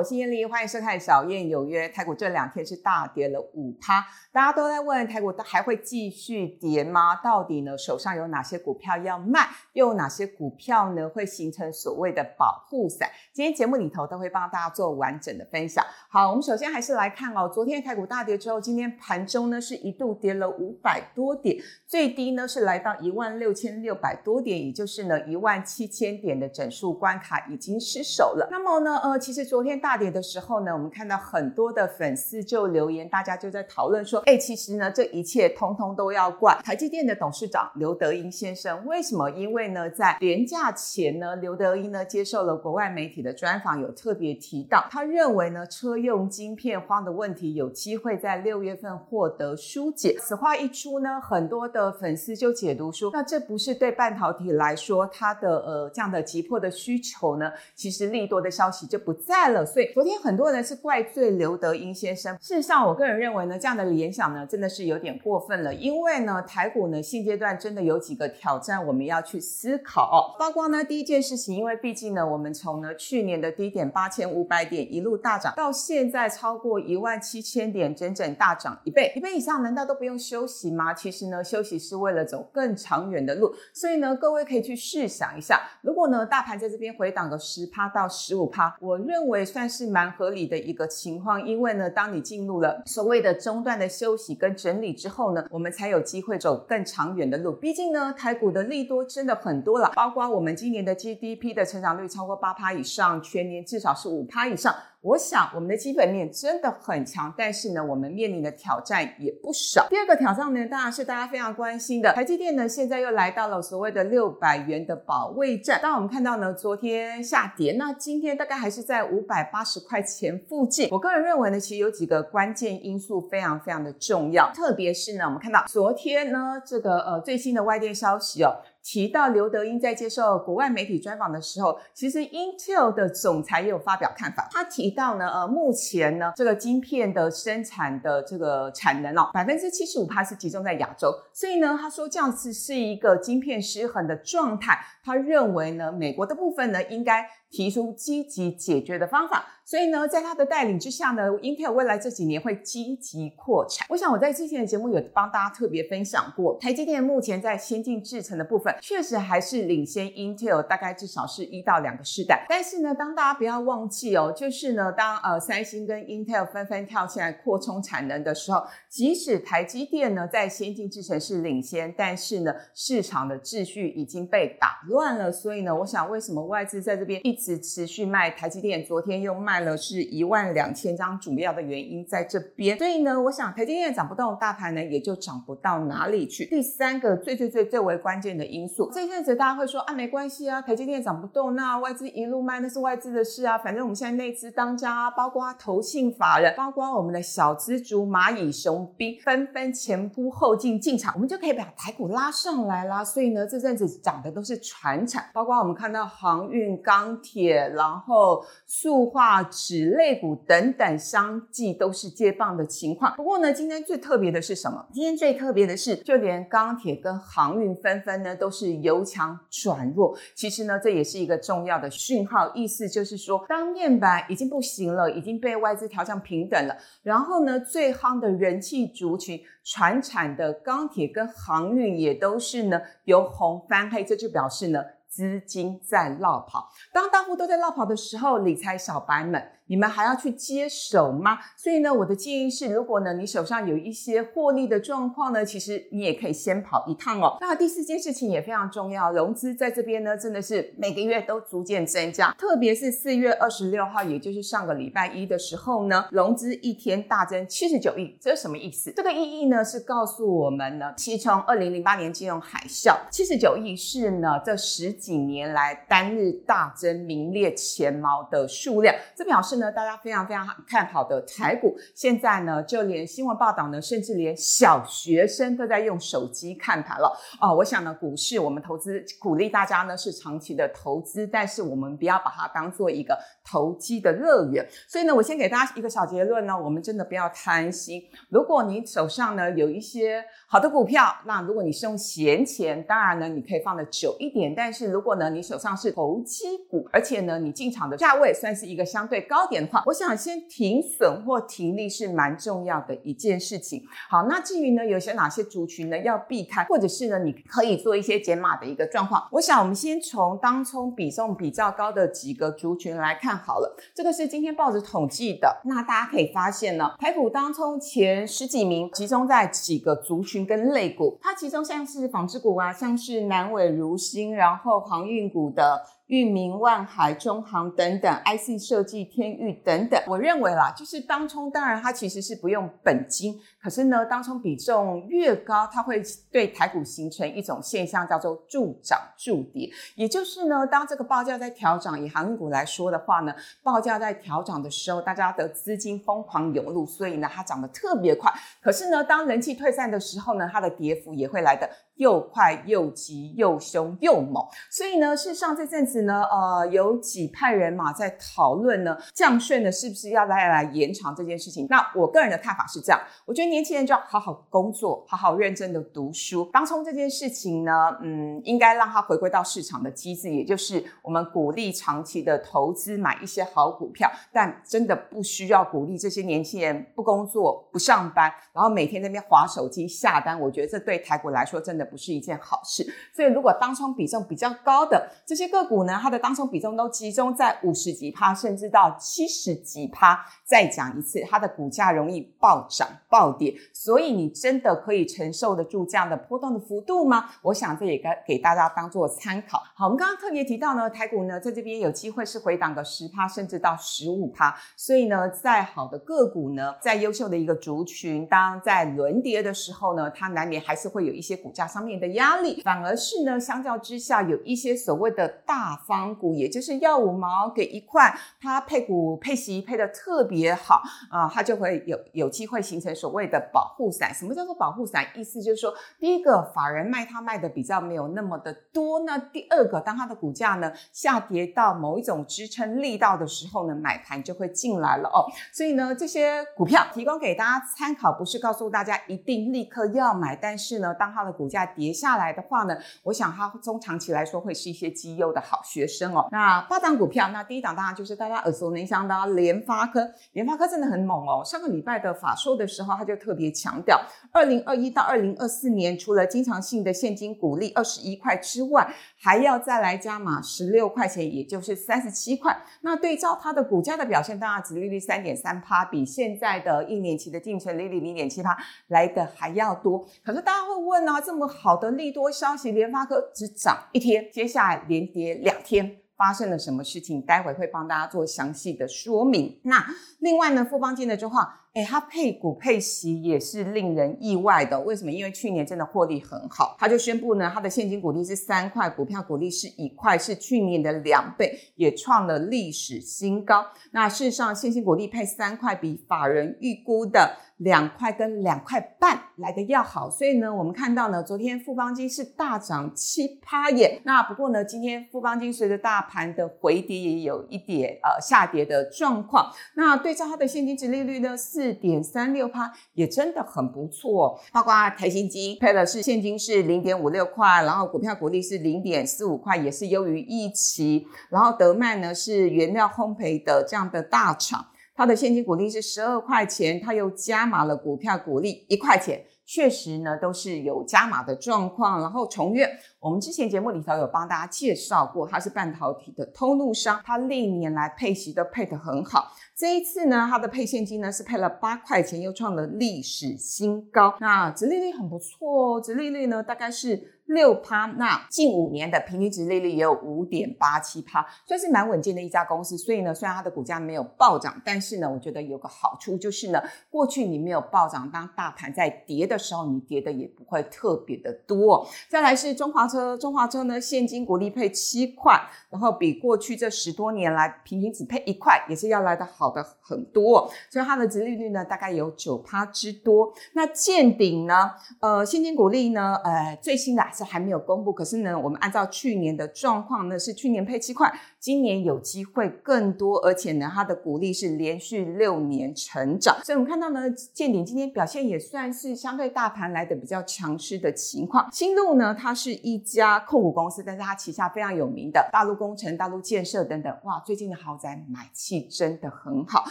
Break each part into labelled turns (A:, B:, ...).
A: 我是燕丽，欢迎收看《小燕有约》。台股这两天是大跌了五趴，大家都在问台股还会继续跌吗？到底呢手上有哪些股票要卖，又有哪些股票呢会形成所谓的保护伞？今天节目里头都会帮大家做完整的分享。好，我们首先还是来看哦，昨天台股大跌之后，今天盘中呢是一度跌了五百多点，最低呢是来到一万六千六百多点，也就是呢一万七千点的整数关卡已经失守了。那么呢，呃，其实昨天。大大跌的时候呢，我们看到很多的粉丝就留言，大家就在讨论说，哎，其实呢，这一切通通都要怪台积电的董事长刘德英先生。为什么？因为呢，在廉价前呢，刘德英呢接受了国外媒体的专访，有特别提到，他认为呢，车用晶片荒的问题有机会在六月份获得疏解。此话一出呢，很多的粉丝就解读说，那这不是对半导体来说，它的呃这样的急迫的需求呢，其实利多的消息就不在了。所以昨天很多人是怪罪刘德英先生。事实上，我个人认为呢，这样的联想呢，真的是有点过分了。因为呢，台股呢现阶段真的有几个挑战，我们要去思考。包括呢，第一件事情，因为毕竟呢，我们从呢去年的低点八千五百点一路大涨，到现在超过一万七千点，整整大涨一倍，一倍以上，难道都不用休息吗？其实呢，休息是为了走更长远的路。所以呢，各位可以去试想一下，如果呢大盘在这边回档个十趴到十五趴，我认为算。是蛮合理的一个情况，因为呢，当你进入了所谓的中断的休息跟整理之后呢，我们才有机会走更长远的路。毕竟呢，台股的利多真的很多了，包括我们今年的 GDP 的成长率超过八趴以上，全年至少是五趴以上。我想我们的基本面真的很强，但是呢，我们面临的挑战也不少。第二个挑战呢，当然是大家非常关心的，台积电呢现在又来到了所谓的六百元的保卫战。当我们看到呢，昨天下跌，那今天大概还是在五百八十块钱附近。我个人认为呢，其实有几个关键因素非常非常的重要，特别是呢，我们看到昨天呢，这个呃最新的外电消息哦。提到刘德英在接受国外媒体专访的时候，其实 Intel 的总裁也有发表看法。他提到呢，呃，目前呢，这个晶片的生产的这个产能哦，百分之七十五它是集中在亚洲，所以呢，他说这样子是一个晶片失衡的状态。他认为呢，美国的部分呢，应该提出积极解决的方法。所以呢，在他的带领之下呢，Intel 未来这几年会积极扩产。我想我在之前的节目有帮大家特别分享过，台积电目前在先进制程的部分，确实还是领先 Intel 大概至少是一到两个世代。但是呢，当大家不要忘记哦，就是呢，当呃三星跟 Intel 纷纷跳起来扩充产能的时候，即使台积电呢在先进制程是领先，但是呢市场的秩序已经被打乱了。所以呢，我想为什么外资在这边一直持续卖台积电？昨天又卖。了是一万两千张，主要的原因在这边，所以呢，我想台积电涨不动，大盘呢也就涨不到哪里去。第三个最最最最为关键的因素，这一阵子大家会说啊，没关系啊，台积电涨不动，那外资一路卖那是外资的事啊，反正我们现在内资当家啊，包括投信法人，包括我们的小资族蚂蚁熊雄兵纷纷前仆后继进场，我们就可以把台股拉上来啦。所以呢，这阵子涨的都是船产，包括我们看到航运、钢铁，然后塑化。纸类股等等相继都是接棒的情况。不过呢，今天最特别的是什么？今天最特别的是，就连钢铁跟航运纷纷呢都是由强转弱。其实呢，这也是一个重要的讯号，意思就是说，当面板已经不行了，已经被外资调降平等了。然后呢，最夯的人气族群，船产的钢铁跟航运也都是呢由红翻黑，这就表示呢。资金在落跑，当大户都在落跑的时候，理财小白们。你们还要去接手吗？所以呢，我的建议是，如果呢你手上有一些获利的状况呢，其实你也可以先跑一趟哦。那第四件事情也非常重要，融资在这边呢真的是每个月都逐渐增加，特别是四月二十六号，也就是上个礼拜一的时候呢，融资一天大增七十九亿，这是什么意思？这个意义呢是告诉我们呢，其实从二零零八年金融海啸，七十九亿是呢这十几年来单日大增名列前茅的数量，这表示。呢，大家非常非常看好的台股，现在呢，就连新闻报道呢，甚至连小学生都在用手机看盘了哦。我想呢，股市我们投资鼓励大家呢是长期的投资，但是我们不要把它当做一个投机的乐园。所以呢，我先给大家一个小结论呢，我们真的不要贪心。如果你手上呢有一些好的股票，那如果你是用闲钱，当然呢你可以放的久一点。但是如果呢你手上是投机股，而且呢你进场的价位算是一个相对高。点的话，我想先停损或停利是蛮重要的一件事情。好，那至于呢，有些哪些族群呢要避开，或者是呢，你可以做一些减码的一个状况。我想我们先从当冲比重比较高的几个族群来看好了。这个是今天报纸统计的，那大家可以发现呢，台股当中前十几名集中在几个族群跟类股，它其中像是纺织股啊，像是南伟、如新，然后航运股的。域名、万海、中航等等，IC 设计、天域等等，我认为啦，就是当冲，当然它其实是不用本金，可是呢，当冲比重越高，它会对台股形成一种现象，叫做助涨助跌。也就是呢，当这个报价在调涨，以航运股来说的话呢，报价在调涨的时候，大家的资金疯狂涌入，所以呢，它涨得特别快。可是呢，当人气退散的时候呢，它的跌幅也会来的又快又急又凶又猛。所以呢，事实上这阵子。呢，呃，有几派人马在讨论呢，降税呢是不是要来来延长这件事情？那我个人的看法是这样，我觉得年轻人就要好好工作，好好认真的读书。当冲这件事情呢，嗯，应该让它回归到市场的机制，也就是我们鼓励长期的投资，买一些好股票，但真的不需要鼓励这些年轻人不工作、不上班，然后每天在那边划手机下单。我觉得这对台股来说真的不是一件好事。所以，如果当冲比重比较高的这些个股呢？它的当冲比重都集中在五十几趴，甚至到七十几趴。再讲一次，它的股价容易暴涨暴跌，所以你真的可以承受得住这样的波动的幅度吗？我想这也该给大家当做参考。好，我们刚刚特别提到呢，台股呢在这边有机会是回档个十趴，甚至到十五趴。所以呢，再好的个股呢，在优秀的一个族群，当在轮跌的时候呢，它难免还是会有一些股价上面的压力。反而是呢，相较之下，有一些所谓的大方股，也就是要五毛给一块，它配股配息配的特别。好啊，它就会有有机会形成所谓的保护伞。什么叫做保护伞？意思就是说，第一个法人卖它卖的比较没有那么的多。那第二个，当它的股价呢下跌到某一种支撑力道的时候呢，买盘就会进来了哦。所以呢，这些股票提供给大家参考，不是告诉大家一定立刻要买。但是呢，当它的股价跌下来的话呢，我想它中长期来说会是一些绩优的好学生哦。那八档股票，那第一档当然就是大家耳熟能详的联发科。联发科真的很猛哦！上个礼拜的法说的时候，他就特别强调，二零二一到二零二四年，除了经常性的现金股利二十一块之外，还要再来加码十六块钱，也就是三十七块。那对照它的股价的表现，当然，殖利率三点三趴，比现在的一年期的定存利率零点七趴来的还要多。可是大家会问啊，这么好的利多消息，联发科只涨一天，接下来连跌两天。发生了什么事情？待会会帮大家做详细的说明。那另外呢，富邦金的状况，哎，它配股配息也是令人意外的。为什么？因为去年真的获利很好，他就宣布呢，它的现金股利是三块，股票股利是一块，是去年的两倍，也创了历史新高。那事实上，现金股利配三块，比法人预估的。两块跟两块半来的要好，所以呢，我们看到呢，昨天富邦金是大涨七趴耶。那不过呢，今天富邦金随着大盘的回跌，也有一点呃下跌的状况。那对照它的现金值利率呢，四四点三六趴，也真的很不错。包括台新金配的是现金是零点五六块，然后股票股利是零点四五块，也是优于预期。然后德曼呢是原料烘焙的这样的大厂。它的现金股利是十二块钱，它又加码了股票股利一块钱，确实呢都是有加码的状况。然后重越，我们之前节目里头有帮大家介绍过，它是半导体的通路商，它历年来配息都配得很好。这一次呢，它的配现金呢是配了八块钱，又创了历史新高。那殖利率很不错哦，殖利率呢大概是。六趴，那近五年的平均值利率也有五点八七趴，算是蛮稳健的一家公司。所以呢，虽然它的股价没有暴涨，但是呢，我觉得有个好处就是呢，过去你没有暴涨，当大盘在跌的时候，你跌的也不会特别的多。再来是中华车，中华车呢现金股利配七块，然后比过去这十多年来平均只配一块，也是要来的好的很多。所以它的值利率呢大概有九趴之多。那见顶呢，呃，现金股利呢，呃，最新的。还是还没有公布，可是呢，我们按照去年的状况呢，是去年配七块，今年有机会更多，而且呢，它的股利是连续六年成长，所以我们看到呢，建鼎今天表现也算是相对大盘来的比较强势的情况。新路呢，它是一一家控股公司，但是它旗下非常有名的大陆工程、大陆建设等等，哇，最近的豪宅买气真的很好，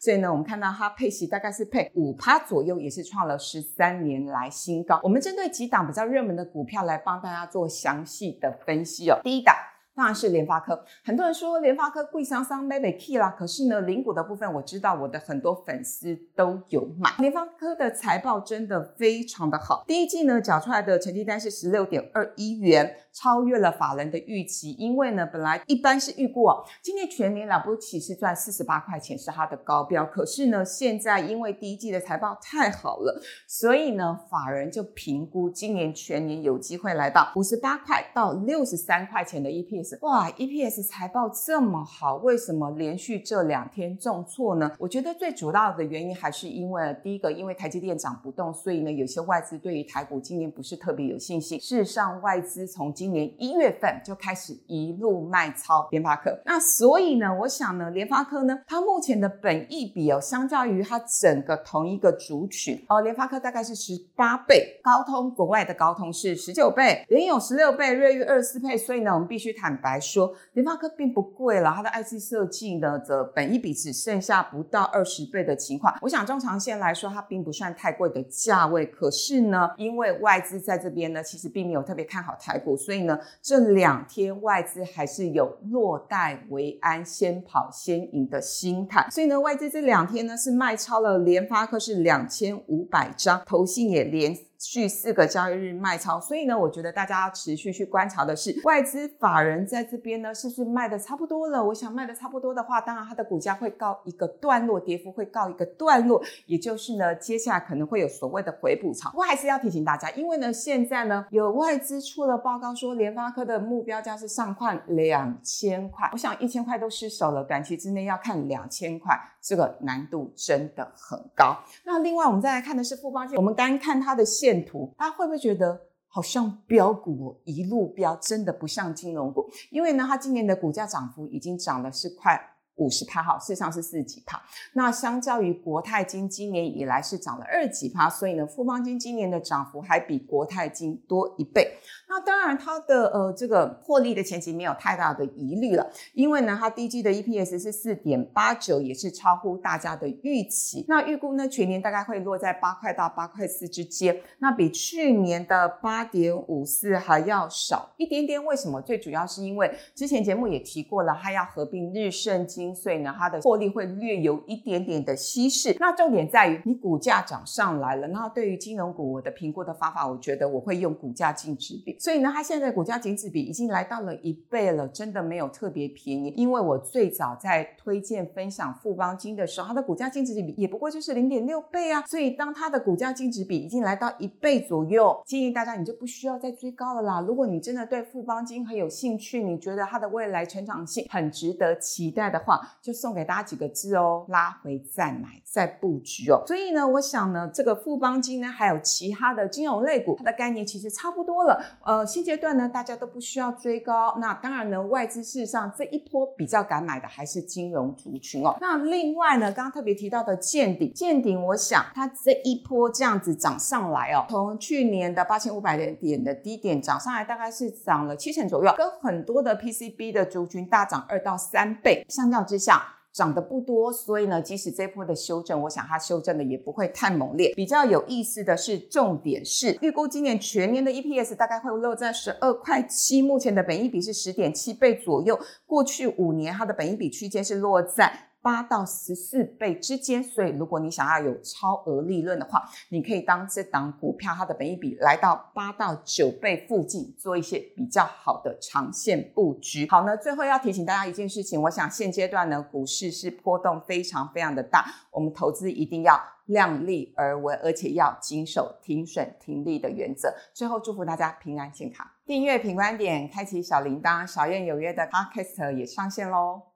A: 所以呢，我们看到它配息大概是配五趴左右，也是创了十三年来新高。我们针对几档比较热门的股票来帮大家做详细的分析哦。第一档。当然是联发科，很多人说联发科贵桑桑 maybe key 啦，可是呢，零股的部分我知道我的很多粉丝都有买。联发科的财报真的非常的好，第一季呢缴出来的成绩单是十六点二一元。超越了法人的预期，因为呢，本来一般是预估哦，今年全年了不起是赚四十八块钱是它的高标，可是呢，现在因为第一季的财报太好了，所以呢，法人就评估今年全年有机会来到五十八块到六十三块钱的 EPS。哇，EPS 财报这么好，为什么连续这两天重挫呢？我觉得最主要的原因还是因为第一个，因为台积电涨不动，所以呢，有些外资对于台股今年不是特别有信心。事实上，外资从今年一月份就开始一路卖超联发科，那所以呢，我想呢，联发科呢，它目前的本益比哦，相较于它整个同一个族群哦，联发科大概是十八倍，高通国外的高通是十九倍，联有十六倍，瑞昱二十四倍，所以呢，我们必须谈坦白说，联发科并不贵了，它的 IC 设计呢则本一比只剩下不到二十倍的情况，我想中长线来说，它并不算太贵的价位，可是呢，因为外资在这边呢，其实并没有特别看好台股，所以呢。这两天外资还是有落袋为安、先跑先赢的心态，所以呢，外资这两天呢是卖超了联发科是两千五百张，投信也连。续四个交易日卖超，所以呢，我觉得大家要持续去观察的是外资法人在这边呢，是不是卖的差不多了？我想卖的差不多的话，当然它的股价会告一个段落，跌幅会告一个段落，也就是呢，接下来可能会有所谓的回补潮。不过还是要提醒大家，因为呢，现在呢有外资出了报告说，联发科的目标价是上看两千块，我想一千块都失手了，短期之内要看两千块。这个难度真的很高。那另外，我们再来看的是富邦，我们单看它的线线图，大家会不会觉得好像标股一路飙，真的不像金融股？因为呢，它今年的股价涨幅已经涨了是快。五十趴哈，事实上是四十几趴。那相较于国泰金今年以来是涨了二几趴，所以呢，富邦金今年的涨幅还比国泰金多一倍。那当然，它的呃这个获利的前景没有太大的疑虑了，因为呢，它第一季的 EPS 是四点八九，也是超乎大家的预期。那预估呢，全年大概会落在八块到八块四之间，那比去年的八点五四还要少一点点。为什么？最主要是因为之前节目也提过了，它要合并日盛金。所以呢，它的获利会略有一点点的稀释。那重点在于你股价涨上来了。那对于金融股，我的评估的方法，我觉得我会用股价净值比。所以呢，它现在股价净值比已经来到了一倍了，真的没有特别便宜。因为我最早在推荐分享富邦金的时候，它的股价净值比也不过就是零点六倍啊。所以当它的股价净值比已经来到一倍左右，建议大家你就不需要再追高了啦。如果你真的对富邦金很有兴趣，你觉得它的未来成长性很值得期待的话，就送给大家几个字哦，拉回再买再布局哦。所以呢，我想呢，这个富邦金呢，还有其他的金融类股，它的概念其实差不多了。呃，现阶段呢，大家都不需要追高。那当然呢，外资事实上这一波比较敢买的还是金融族群哦。那另外呢，刚刚特别提到的见顶，见顶，我想它这一波这样子涨上来哦，从去年的八千五百点的低点涨上来，大概是涨了七成左右，跟很多的 PCB 的族群大涨二到三倍，相较之下。涨得不多，所以呢，即使这波的修正，我想它修正的也不会太猛烈。比较有意思的是，重点是预估今年全年的 EPS 大概会落在十二块七，目前的本益比是十点七倍左右。过去五年它的本益比区间是落在。八到十四倍之间，所以如果你想要有超额利润的话，你可以当这档股票它的本益比来到八到九倍附近，做一些比较好的长线布局。好呢，最后要提醒大家一件事情，我想现阶段呢股市是波动非常非常的大，我们投资一定要量力而为，而且要谨守停损停利的原则。最后祝福大家平安健康，订阅品观点，开启小铃铛，小燕有约的 Podcast 也上线喽。